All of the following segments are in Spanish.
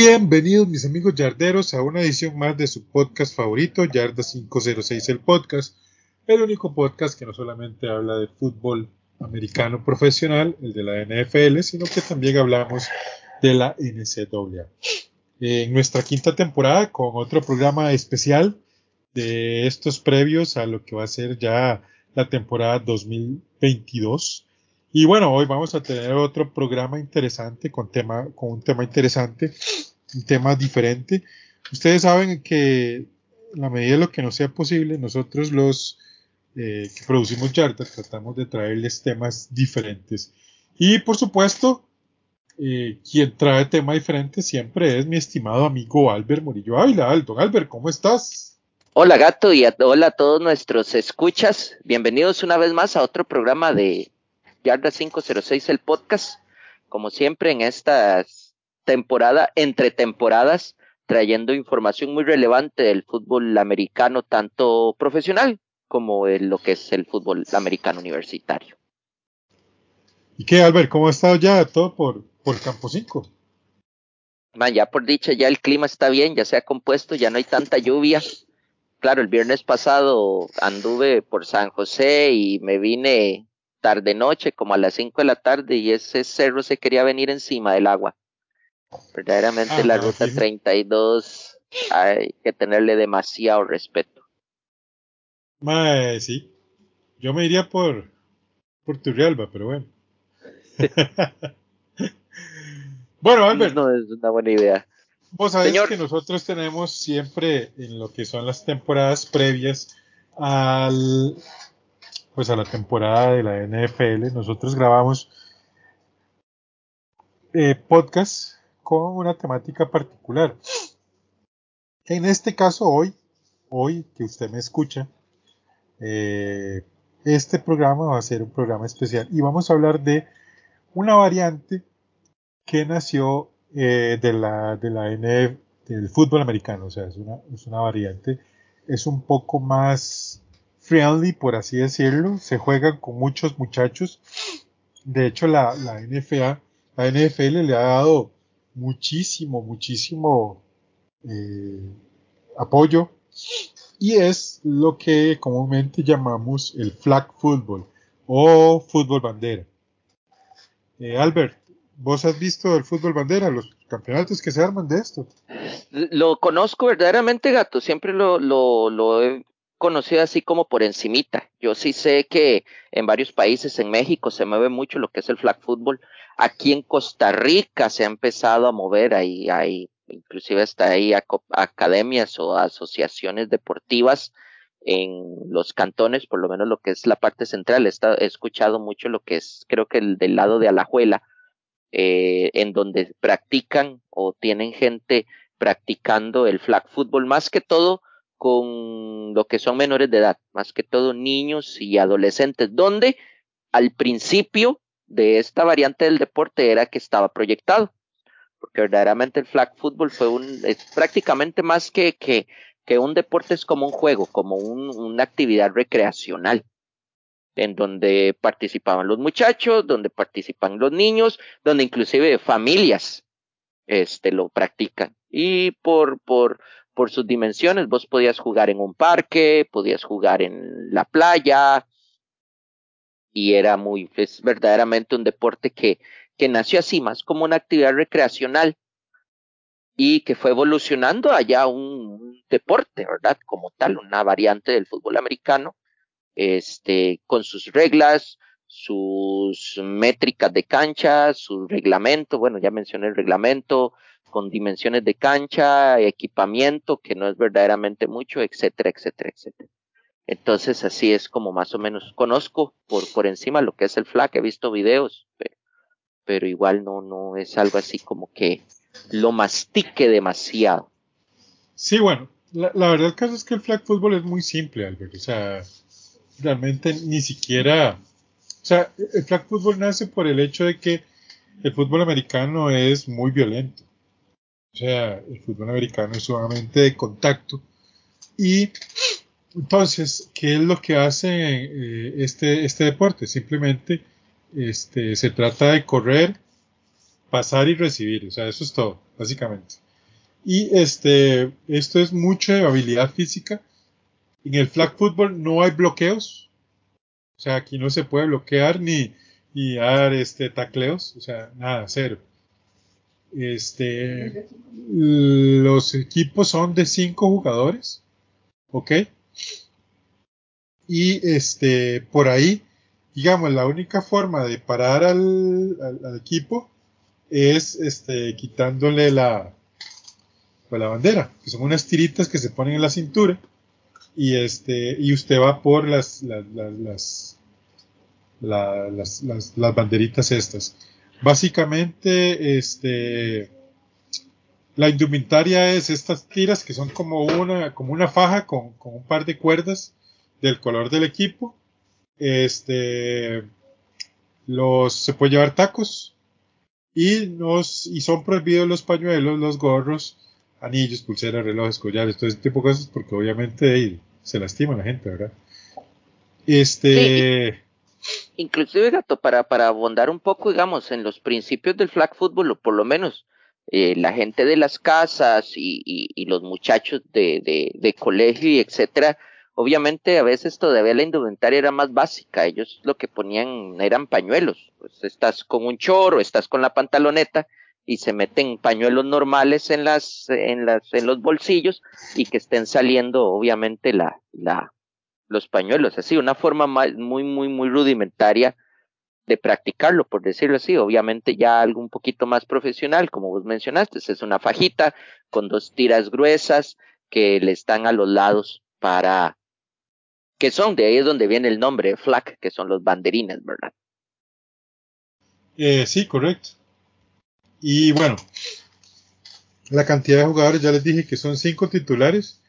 Bienvenidos mis amigos yarderos a una edición más de su podcast favorito, Yarda 506 el podcast, el único podcast que no solamente habla de fútbol americano profesional, el de la NFL, sino que también hablamos de la NCAA. En nuestra quinta temporada con otro programa especial de estos previos a lo que va a ser ya la temporada 2022. Y bueno, hoy vamos a tener otro programa interesante con tema, con un tema interesante, un tema diferente. Ustedes saben que en la medida de lo que nos sea posible, nosotros los eh, que producimos yardas tratamos de traerles temas diferentes. Y por supuesto, eh, quien trae tema diferente siempre es mi estimado amigo Albert Murillo Ávila. Don Albert, ¿cómo estás? Hola gato y hola a todos nuestros escuchas. Bienvenidos una vez más a otro programa de Yarda 506, el podcast. Como siempre en esta temporada, entre temporadas, trayendo información muy relevante del fútbol americano, tanto profesional como en lo que es el fútbol americano universitario. ¿Y qué, Albert? ¿Cómo ha estado ya todo por, por Campo 5? Man, ya por dicha, ya el clima está bien, ya se ha compuesto, ya no hay tanta lluvia. Claro, el viernes pasado anduve por San José y me vine tarde noche, como a las 5 de la tarde, y ese cerro se quería venir encima del agua. Verdaderamente Ah, la no, ruta sí. 32 hay que tenerle demasiado respeto. Mae, sí. Yo me iría por, por Turrialba, pero bueno. bueno, Albert, No es una buena idea. Vos sabés Señor. que nosotros tenemos siempre en lo que son las temporadas previas al pues a la temporada de la NFL, nosotros grabamos eh, podcast con una temática particular. En este caso hoy, hoy que usted me escucha, eh, este programa va a ser un programa especial y vamos a hablar de una variante que nació eh, de la, de la NF, del fútbol americano, o sea, es una, es una variante, es un poco más friendly, por así decirlo, se juegan con muchos muchachos, de hecho la, la NFA, la NFL le ha dado muchísimo, muchísimo eh, apoyo y es lo que comúnmente llamamos el flag football o fútbol bandera. Eh, Albert, ¿vos has visto el fútbol bandera, los campeonatos que se arman de esto? Lo conozco verdaderamente, gato. Siempre lo, lo, lo he conocido así como por encimita. Yo sí sé que en varios países, en México, se mueve mucho lo que es el flag football. Aquí en Costa Rica se ha empezado a mover, ahí hay, inclusive hasta ahí academias o asociaciones deportivas en los cantones, por lo menos lo que es la parte central. He escuchado mucho lo que es, creo que el del lado de Alajuela, eh, en donde practican o tienen gente practicando el flag football, más que todo con lo que son menores de edad, más que todo niños y adolescentes, donde al principio de esta variante del deporte era que estaba proyectado, porque verdaderamente el flag football fue un, es prácticamente más que, que, que un deporte, es como un juego, como un, una actividad recreacional, en donde participaban los muchachos, donde participan los niños, donde inclusive familias este, lo practican. Y por, por, por sus dimensiones, vos podías jugar en un parque, podías jugar en la playa, y era muy, es verdaderamente un deporte que, que nació así, más como una actividad recreacional. Y que fue evolucionando allá un, deporte, ¿verdad? Como tal, una variante del fútbol americano, este, con sus reglas, sus métricas de cancha, su reglamento, bueno, ya mencioné el reglamento, con dimensiones de cancha, equipamiento, que no es verdaderamente mucho, etcétera, etcétera, etcétera. Entonces, así es como más o menos conozco por, por encima lo que es el flag, he visto videos, pero, pero igual no, no es algo así como que lo mastique demasiado. Sí, bueno, la, verdad el caso es que el flag football es muy simple, Albert. O sea, realmente ni siquiera... O sea, el flag football nace por el hecho de que el fútbol americano es muy violento. O sea, el fútbol americano es sumamente de contacto. Y entonces, ¿qué es lo que hace eh, este, este deporte? Simplemente este, se trata de correr, pasar y recibir. O sea, eso es todo, básicamente. Y este, esto es mucha habilidad física. En el flag football no hay bloqueos. O sea, aquí no se puede bloquear ni, ni dar este, tacleos. O sea, nada, cero. Este, los equipos son de cinco jugadores. ¿Ok? Y este, por ahí, digamos, la única forma de parar al, equipo es este, quitándole la, pues, la bandera, que son unas tiritas que se ponen en la cintura y este y usted va por las, las, las, las, las banderitas estas. Básicamente, este la indumentaria es estas tiras que son como una, como una faja con, con un par de cuerdas del color del equipo. Este, los, se puede llevar tacos y nos, y son prohibidos los pañuelos, los gorros, anillos, pulseras, relojes, collares, todo ese tipo de cosas porque obviamente se lastima la gente, ¿verdad? Este, inclusive gato para para abondar un poco digamos en los principios del flag football o por lo menos eh, la gente de las casas y, y, y los muchachos de, de, de, colegio y etcétera Obviamente a veces todavía la indumentaria era más básica, ellos lo que ponían eran pañuelos, pues estás con un chorro, estás con la pantaloneta y se meten pañuelos normales en las, en las, en los bolsillos y que estén saliendo obviamente la, la, los pañuelos, así, una forma muy, muy, muy rudimentaria de practicarlo, por decirlo así. Obviamente ya algo un poquito más profesional, como vos mencionaste, es una fajita con dos tiras gruesas que le están a los lados para que son, de ahí es donde viene el nombre FLAC, que son los banderines, ¿verdad? Eh, sí, correcto. Y bueno, la cantidad de jugadores, ya les dije que son cinco titulares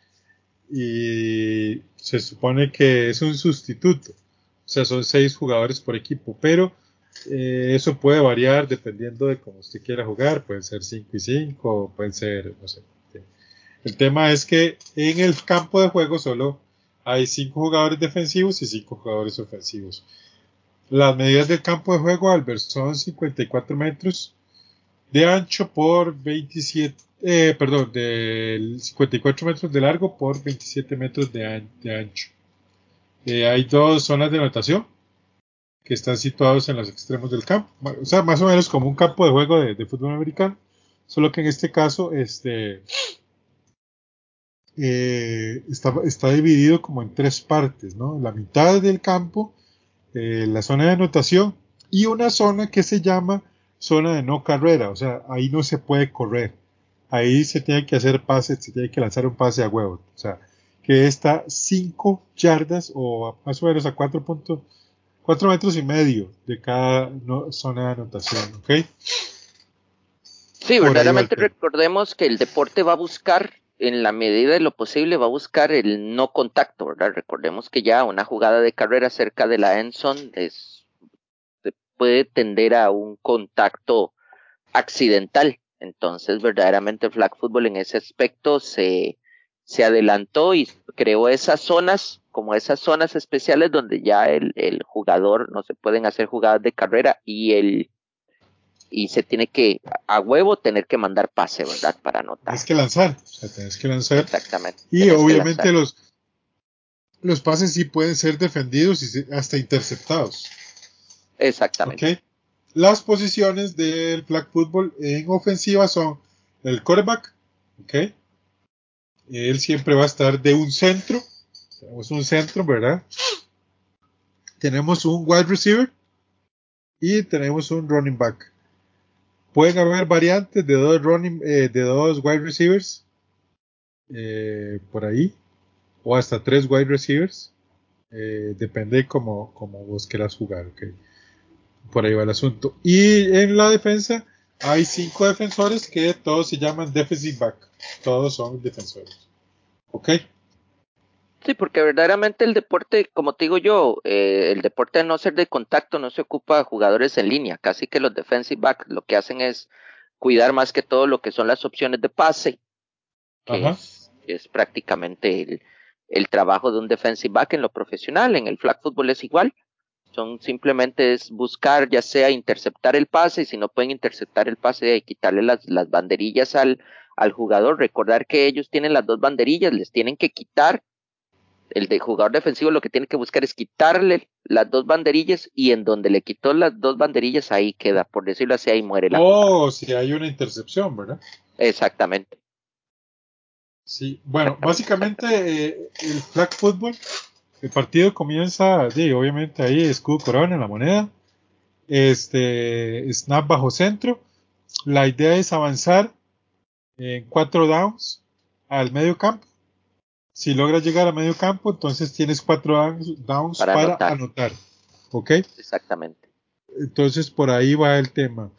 y se supone que es un sustituto, o sea, son seis jugadores por equipo, pero eh, eso puede variar dependiendo de cómo usted quiera jugar, pueden ser cinco y cinco, pueden ser, no sé. El tema es que en el campo de juego solo hay cinco jugadores defensivos y cinco jugadores ofensivos. Las medidas del campo de juego, Albert, son 54 metros de ancho por 27, eh, perdón, de 54 metros de largo por 27 metros de, de ancho. Eh, hay dos zonas de anotación que están situados en los extremos del campo, o sea, más o menos como un campo de juego de, de fútbol americano, solo que en este caso, este, eh, está, está, dividido como en tres partes, ¿no? La mitad del campo, eh, la zona de anotación y una zona que se llama zona de no carrera, o sea, ahí no se puede correr, ahí se tiene que hacer pases, se tiene que lanzar un pase a huevo, o sea, que está 5 yardas o más o menos a 4 puntos, 4 metros y medio de cada no, zona de anotación, ¿ok? Sí, verdaderamente recordemos que el deporte va a buscar en la medida de lo posible va a buscar el no contacto, ¿verdad? Recordemos que ya una jugada de carrera cerca de la Enson es, puede tender a un contacto accidental. Entonces, verdaderamente el flag football en ese aspecto se, se adelantó y creó esas zonas, como esas zonas especiales donde ya el, el jugador no se pueden hacer jugadas de carrera y el y se tiene que, a huevo, tener que mandar pase, ¿verdad? Para anotar. Tienes que lanzar, o sea, tienes que lanzar. Exactamente. Y obviamente los, los pases sí pueden ser defendidos y hasta interceptados. Exactamente. Okay. Las posiciones del flag football en ofensiva son el quarterback, ¿ok? Él siempre va a estar de un centro, tenemos un centro, ¿verdad? Tenemos un wide receiver y tenemos un running back. Pueden haber variantes de dos eh, wide receivers eh, por ahí, o hasta tres wide receivers. Eh, depende como, como vos quieras jugar, okay. Por ahí va el asunto. Y en la defensa hay cinco defensores que todos se llaman defensive back. Todos son defensores. ¿Ok? Sí, porque verdaderamente el deporte, como te digo yo, eh, el deporte de no ser de contacto no se ocupa de jugadores en línea. Casi que los defensive back lo que hacen es cuidar más que todo lo que son las opciones de pase, que es, es, prácticamente el, el, trabajo de un defensive back en lo profesional. En el flag football es igual. Son simplemente es buscar ya sea interceptar el pase y si no pueden interceptar el pase y quitarle las, las banderillas al, al jugador. Recordar que ellos tienen las dos banderillas, les tienen que quitar el de jugador defensivo lo que tiene que buscar es quitarle las dos banderillas y en donde le quitó las dos banderillas ahí queda, por decirlo así, ahí muere la. Oh, si hay una intercepción, ¿verdad? Exactamente. Sí, bueno, básicamente eh, el flag football, el partido comienza, sí, obviamente ahí escudo corona en la moneda, este snap bajo centro. La idea es avanzar en cuatro downs al medio campo si logras llegar a medio campo, entonces tienes cuatro downs para, anotar. ¿Ok? Exactamente. Entonces por ahí va el tema.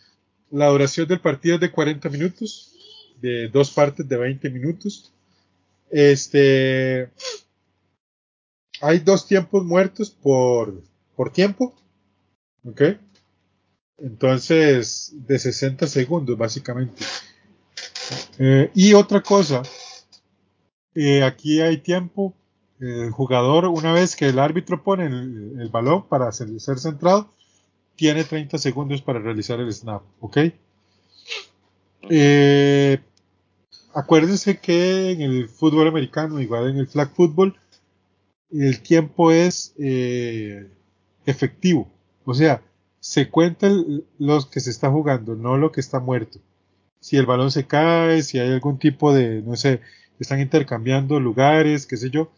La duración del partido es de 40 minutos, de dos partes de 20 minutos. Este. Hay dos tiempos muertos por, por tiempo. ¿Ok? Entonces, de 60 segundos, básicamente. Eh, y otra cosa, eh, aquí hay tiempo. El jugador, una vez que el árbitro pone el, balón para ser, centrado, tiene 30 segundos para realizar el snap, ¿ok? Eh, acuérdense que en el fútbol americano, igual en el flag football, el tiempo es eh, efectivo. O sea, se cuentan los que se está jugando, no lo que está muerto. Si el balón se cae, si hay algún tipo de, no sé, están intercambiando lugares, qué sé yo,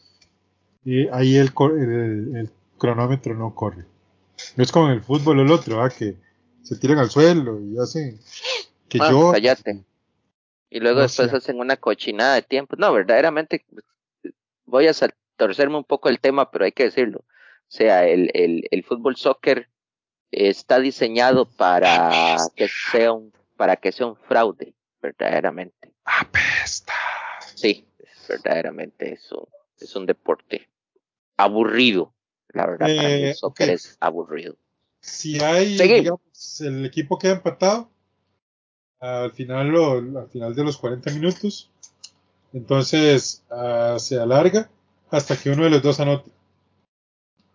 y ahí el, el, cronómetro no corre. No es como en el fútbol el otro, ¿ah? que se tiran al suelo y hacen que ah, yo... Cállate. Y luego después hacen una cochinada de tiempo. No, verdaderamente voy a torcerme un poco el tema, pero hay que decirlo. O sea, el, el, el fútbol soccer está diseñado para que sea un, para que sea un fraude, verdaderamente. Apesta. Sí, verdaderamente es un, es un deporte aburrido. La verdad, para mí el eh, soccer es aburrido. Si hay, digamos, el equipo queda empatado al final, lo, al final de los 40 minutos, entonces uh, se alarga hasta que uno de los dos anote.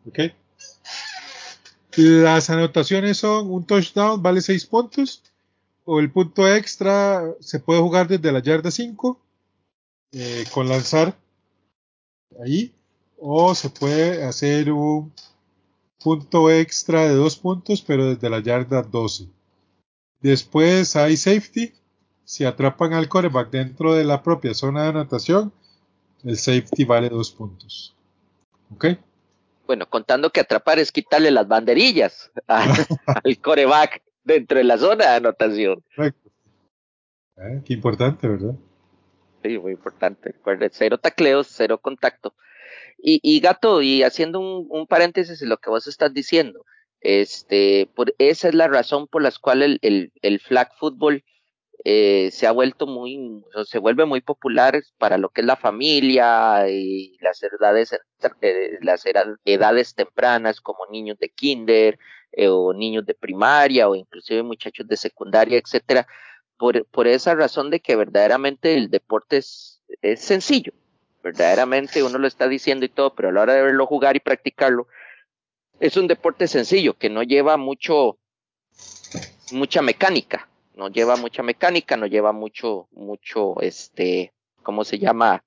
¿Ok? Las anotaciones son un touchdown vale 6 puntos, o el punto extra se puede jugar desde la yarda 5 eh, con lanzar ahí o se puede hacer un punto extra de dos puntos pero desde la yarda 12 después hay safety si atrapan al coreback dentro de la propia zona de anotación el safety vale dos puntos ok bueno contando que atrapar es quitarle las banderillas al coreback dentro de la zona de anotación Correcto. Eh, qué importante verdad Sí, muy importante. cero tacleos, cero contacto. Y, y gato, y haciendo un, un, paréntesis en lo que vos estás diciendo, este, por, esa es la razón por la cual el, el, el flag football eh, se ha vuelto muy, se vuelve muy popular para lo que es la familia y las edades, eh, las edades tempranas como niños de kinder eh, o niños de primaria o inclusive muchachos de secundaria, etcétera, por, por esa razón de que verdaderamente el deporte es, es sencillo. Verdaderamente uno lo está diciendo y todo, pero a la hora de verlo jugar y practicarlo, es un deporte sencillo que no lleva mucho, mucha mecánica, no lleva mucha mecánica, no lleva mucho, mucho, este, ¿cómo se llama?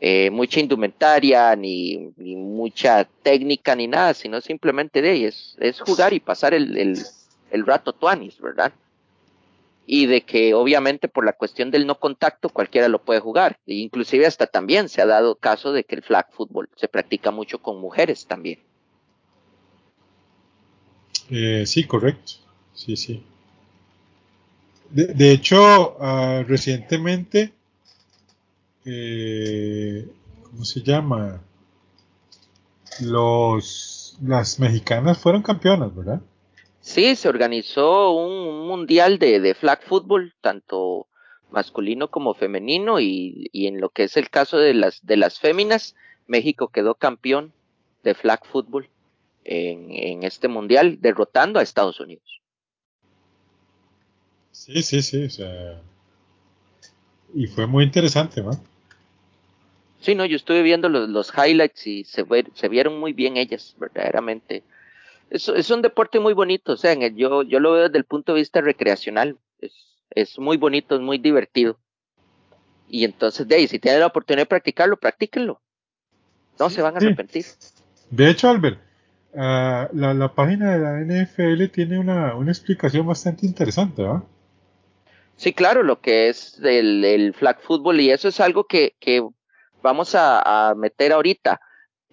Eh, mucha indumentaria, ni, ni, mucha técnica, ni nada, sino simplemente de es, es jugar y pasar el, el, el rato tuanis, ¿verdad? y de que obviamente por la cuestión del no contacto cualquiera lo puede jugar. E inclusive hasta también se ha dado caso de que el flag football se practica mucho con mujeres también. Eh, sí, correcto. Sí, sí. De, hecho, uh, recientemente, eh, ¿cómo se llama? Los, las mexicanas fueron campeonas, ¿verdad? Sí, se organizó un, mundial de, de, flag football, tanto masculino como femenino y, y, en lo que es el caso de las de las féminas, México quedó campeón de flag football en, en este mundial, derrotando a Estados Unidos. Sí, sí, sí, o sea, y fue muy interesante, ¿no? Sí, no, yo estuve viendo los, los highlights y se, se vieron muy bien ellas, verdaderamente. Es, es un deporte muy bonito, o sea, yo, yo lo veo desde el punto de vista recreacional. Es, es muy bonito, es muy divertido. Y entonces, de ahí, si tienen la oportunidad de practicarlo, practíquenlo. No se van a arrepentir. De hecho, Albert, uh, la, la, página de la NFL tiene una, una explicación bastante interesante, ¿verdad? Sí, claro, lo que es el, flag football y eso es algo que, vamos a, a meter ahorita.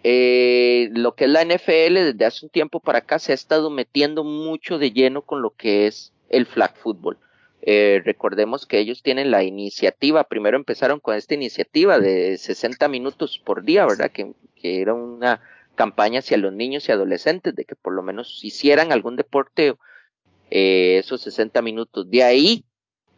Eh, lo que es la NFL desde hace un tiempo para acá se ha estado metiendo mucho de lleno con lo que es el flag football. Eh, recordemos que ellos tienen la iniciativa, primero empezaron con esta iniciativa de 60 minutos por día, ¿verdad? Que, que era una campaña hacia los niños y adolescentes de que por lo menos hicieran algún deporte eh, esos 60 minutos. De ahí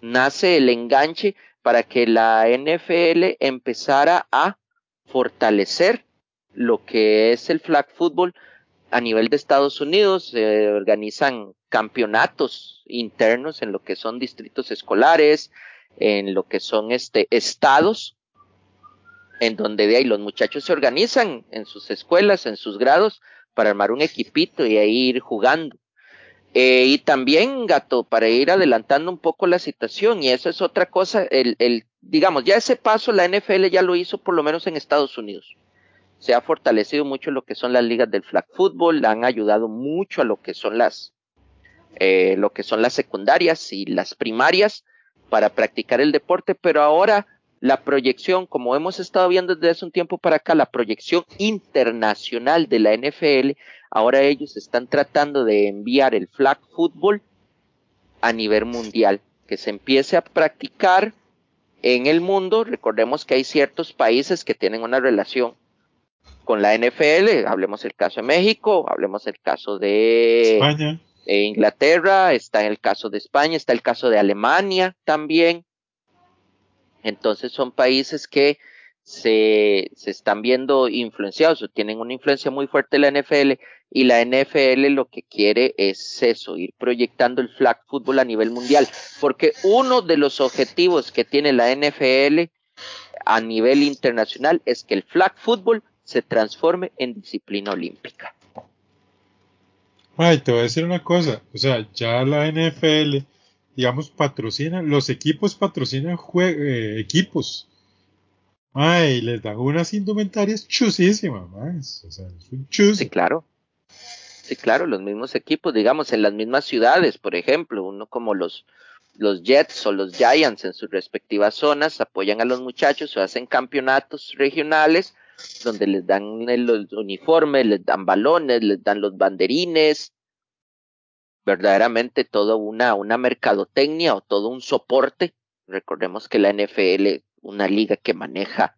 nace el enganche para que la NFL empezara a fortalecer lo que es el flag football a nivel de Estados Unidos. Se organizan campeonatos internos en lo que son distritos escolares, en lo que son este estados, en donde de ahí los muchachos se organizan en sus escuelas, en sus grados, para armar un equipito y ahí ir jugando. Eh, y también, gato, para ir adelantando un poco la situación, y eso es otra cosa, el, el, digamos, ya ese paso la NFL ya lo hizo por lo menos en Estados Unidos. Se ha fortalecido mucho lo que son las ligas del flag football, han ayudado mucho a lo que son las, eh, lo que son las secundarias y las primarias para practicar el deporte, pero ahora la proyección, como hemos estado viendo desde hace un tiempo para acá, la proyección internacional de la NFL, ahora ellos están tratando de enviar el flag football a nivel mundial, que se empiece a practicar en el mundo. Recordemos que hay ciertos países que tienen una relación con la NFL, hablemos el caso de México, hablemos el caso de España. Inglaterra, está el caso de España, está el caso de Alemania también. Entonces son países que se, se están viendo influenciados o tienen una influencia muy fuerte de la NFL y la NFL lo que quiere es eso, ir proyectando el flag football a nivel mundial, porque uno de los objetivos que tiene la NFL a nivel internacional es que el flag football se transforme en disciplina olímpica. Ay, te voy a decir una cosa, o sea, ya la NFL digamos, patrocinan, los equipos patrocinan eh, equipos. Ay, les dan unas indumentarias chusísimas. Sí, claro. Sí, claro, los mismos equipos, digamos, en las mismas ciudades, por ejemplo, uno como los, los Jets o los Giants en sus respectivas zonas apoyan a los muchachos o hacen campeonatos regionales donde les dan los uniformes, les dan balones, les dan los banderines, verdaderamente toda una, una mercadotecnia o todo un soporte. Recordemos que la NFL, una liga que maneja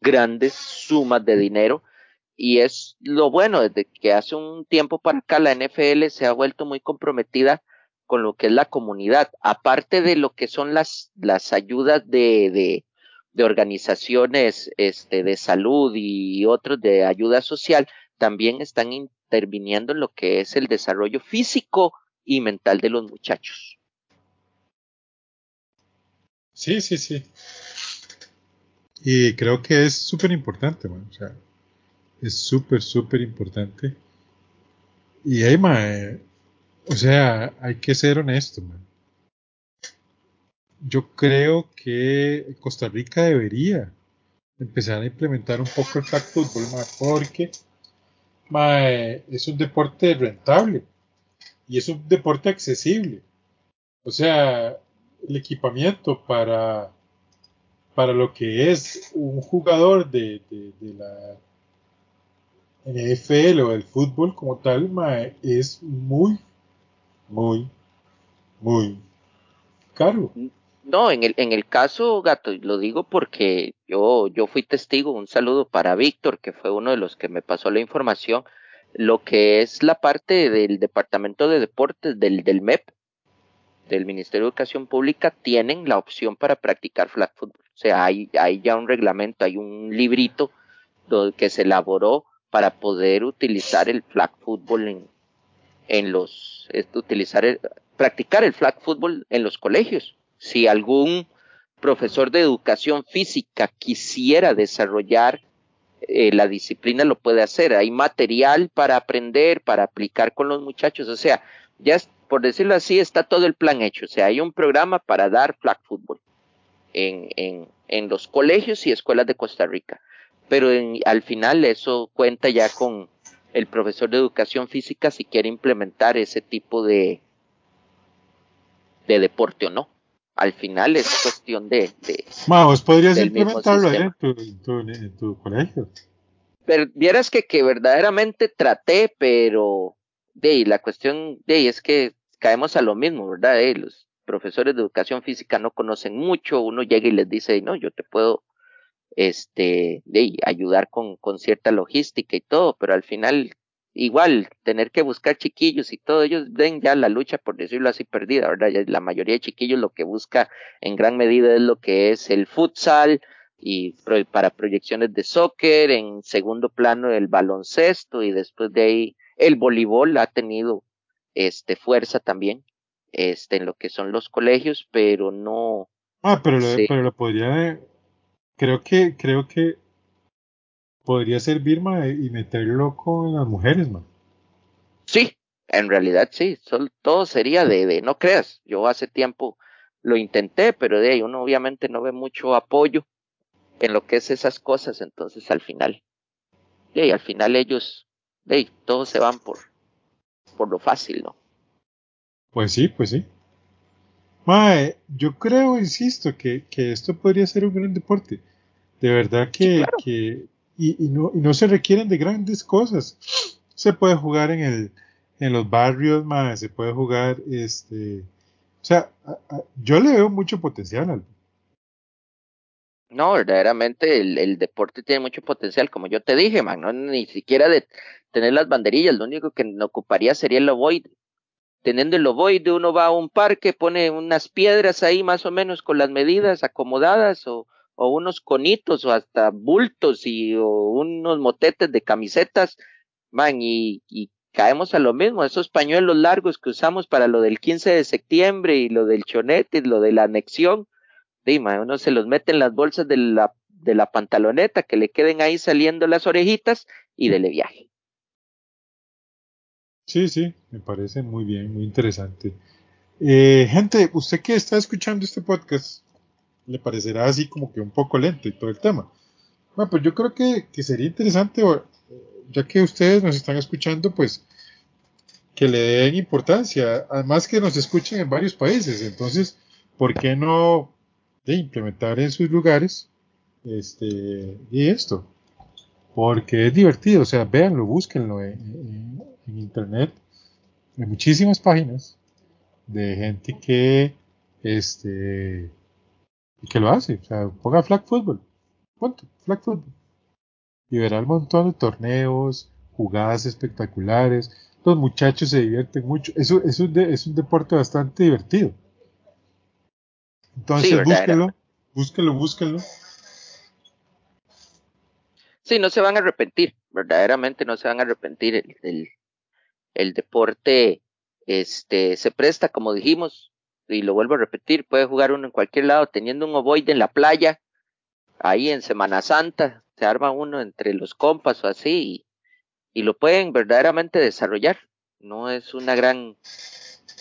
grandes sumas de dinero, y es lo bueno, desde que hace un tiempo para acá la NFL se ha vuelto muy comprometida con lo que es la comunidad, aparte de lo que son las, las ayudas de, de, organizaciones este, de salud y otros de ayuda social, también están interviniendo en lo que es el desarrollo físico y mental de los muchachos. Sí, sí, sí. Y creo que es súper importante, man. o sea, es súper, súper importante. Y ahí, o sea, hay que ser honesto, man. Yo creo que Costa Rica debería empezar a implementar un poco el flag football, man, porque mae, es un deporte rentable y es un deporte accesible. O sea, el equipamiento para, para lo que es un jugador de, de, de la NFL o del fútbol como tal, mae, es muy, muy, muy caro. No, en el, en el caso, Gato, lo digo porque yo, yo fui testigo, un saludo para Víctor, que fue uno de los que me pasó la información, lo que es la parte del Departamento de Deportes del, del MEP. del Ministerio de Educación Pública tienen la opción para practicar flag football. O sea, hay, hay ya un reglamento, hay un librito que se elaboró para poder utilizar el flag football en, en los, utilizar practicar el flag football en los colegios. Si algún profesor de educación física quisiera desarrollar eh, la disciplina, lo puede hacer. Hay material para aprender, para aplicar con los muchachos. O sea, ya por decirlo así, está todo el plan hecho. O sea, hay un programa para dar flag football en, en, en los colegios y escuelas de Costa Rica. Pero al final eso cuenta ya con el profesor de educación física si quiere implementar ese tipo de deporte o no. Al final es cuestión de... de vos podrías implementarlo en tu, colegio. Pero vieras que, que verdaderamente traté, pero de la cuestión de es que caemos a lo mismo, ¿verdad? los profesores de educación física no conocen mucho, uno llega y les dice, no, yo te puedo este, de ayudar con, con cierta logística y todo, pero al final igual tener que buscar chiquillos y todo, ellos ven ya la lucha, por decirlo así, perdida, ¿verdad? Ya la mayoría de chiquillos lo que busca en gran medida es lo que es el futsal y para proyecciones de soccer, en segundo plano el baloncesto y después de ahí el voleibol ha tenido este fuerza también este en lo que son los colegios, pero no Ah, pero lo, pero lo podría creo que creo que podría servir y meterlo con las mujeres, man. Sí, en realidad sí, todo sería de, de, no creas, yo hace tiempo lo intenté, pero de ahí uno obviamente no ve mucho apoyo en lo que es esas cosas, entonces al final, de ahí, al final ellos, de ahí, todos se van por, por lo fácil, ¿no? Pues sí, pues sí. Mae, yo creo, insisto, que, que esto podría ser un gran deporte. De verdad que, que y, y, no, y no se requieren de grandes cosas. Se puede jugar en, el, en los barrios, se puede jugar, este, o sea, yo le veo mucho potencial al. No, verdaderamente el, el, deporte tiene mucho potencial, como yo te dije, man, no ni siquiera de tener las banderillas, lo único que no ocuparía sería el ovoide. Teniendo el ovoide, uno va a un parque, pone unas piedras ahí más o menos con las medidas acomodadas o, o unos conitos o hasta bultos y o unos motetes de camisetas, man, y, y caemos a lo mismo, esos pañuelos largos que usamos para lo del 15 de septiembre y lo del chonete y lo de la anexión, dime, uno se los mete en las bolsas de la, de la pantaloneta, que le queden ahí saliendo las orejitas y dele viaje. Sí, sí, me parece muy bien, muy interesante. Eh, gente, usted que está escuchando este podcast, le parecerá así como que un poco lento y todo el tema. Bueno, pues yo creo que, sería interesante, ya que ustedes nos están escuchando, pues que le den importancia, además que nos escuchen en varios países, entonces, ¿por qué no implementar en sus lugares este y esto? Porque es divertido, o sea, véanlo, búsquenlo en, en internet, en muchísimas páginas de gente que este y que lo hace. O sea, ponga flag football. Punto, flag football. Y verá un montón de torneos, jugadas espectaculares. Los muchachos se divierten mucho. Eso, es, un es un deporte bastante divertido. Entonces, sí, búsquenlo, búsquenlo, búsquenlo. Sí, no se van a arrepentir, verdaderamente no se van a arrepentir. El, el, el deporte este, se presta, como dijimos, y lo vuelvo a repetir, puede jugar uno en cualquier lado, teniendo un ovoide en la playa, ahí en Semana Santa, se arma uno entre los compas o así, y, y lo pueden verdaderamente desarrollar. No es una gran,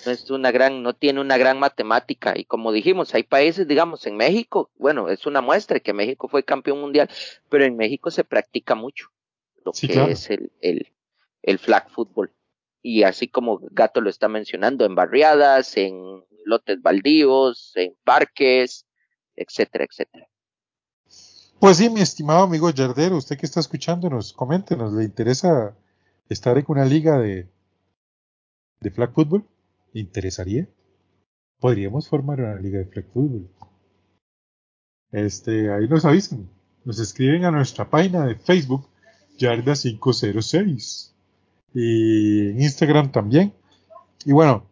no es una gran, no tiene una gran matemática, y como dijimos, hay países, digamos, en México, bueno, es una muestra que México fue campeón mundial, pero en México se practica mucho lo que es el, el, el flag football y así como Gato lo está mencionando, en barriadas, en lotes baldíos, en parques, etcétera, etcétera. Pues sí, mi estimado amigo Yardero, usted que está escuchándonos, coméntenos, ¿le interesa estar en una liga de, de flag football? ¿Le interesaría? Podríamos formar una liga de flag football. Este, ahí nos avisan, nos escriben a nuestra página de Facebook, Yarda506 y en Instagram también. Y bueno,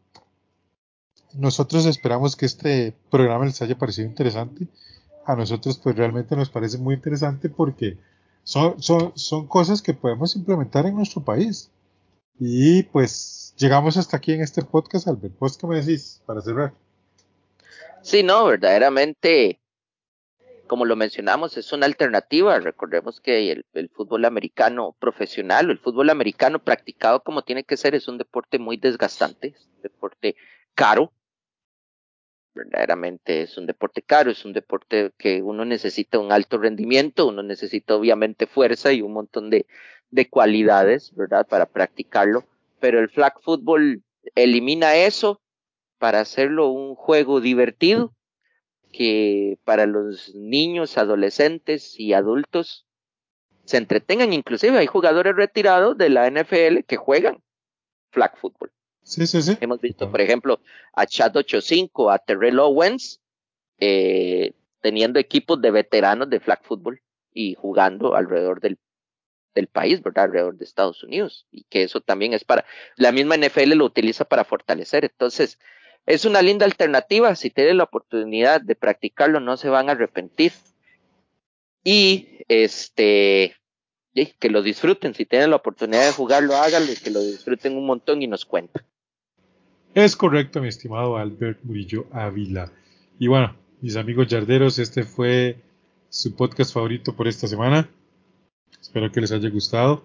nosotros esperamos que este programa les haya parecido interesante. A nosotros pues realmente nos parece muy interesante porque son, son, son cosas que podemos implementar en nuestro país. Y pues llegamos hasta aquí en este podcast, Albert. ¿Vos qué me decís para cerrar? Sí, no, verdaderamente, como lo mencionamos, es una alternativa. Recordemos que el, fútbol americano profesional, el fútbol americano practicado como tiene que ser, es un deporte muy desgastante, es un deporte caro. Verdaderamente es un deporte caro, es un deporte que uno necesita un alto rendimiento, uno necesita obviamente fuerza y un montón de, de cualidades, ¿verdad? Para practicarlo. Pero el flag football elimina eso para hacerlo un juego divertido que para los niños, adolescentes y adultos se entretengan. Inclusive hay jugadores retirados de la NFL que juegan flag football. Sí, sí, sí. Hemos visto, por ejemplo, a Chad 85, a Terrell Owens, eh, teniendo equipos de veteranos de flag football y jugando alrededor del, del país, ¿verdad? Alrededor de Estados Unidos. Y que eso también es para, la misma NFL lo utiliza para fortalecer. Entonces, es una linda alternativa. Si tienen la oportunidad de practicarlo, no se van a arrepentir. Y este, que lo disfruten. Si tienen la oportunidad de jugarlo, háganlo, que lo disfruten un montón y nos cuenten. Es correcto, mi estimado Albert Murillo Ávila. Y bueno, mis amigos yarderos, este fue su podcast favorito por esta semana. Espero que les haya gustado.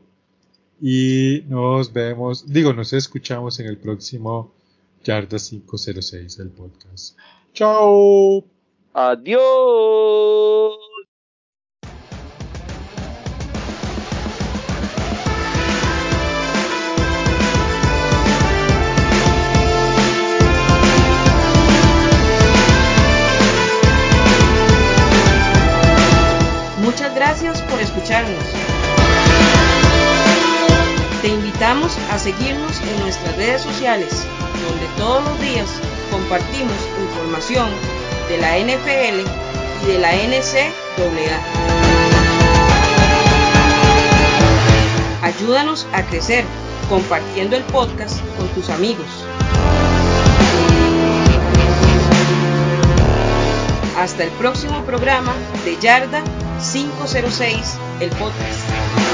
Y nos vemos, digo, nos escuchamos en el próximo Yarda 506, el podcast. ¡Chao! Adiós. Muchas gracias por escucharnos. Te invitamos a seguirnos en nuestras redes sociales, compartimos información de la NFL y de la NCAA. Ayúdanos a crecer compartiendo el podcast con tus amigos. Hasta el próximo programa de Yarda 506, el podcast.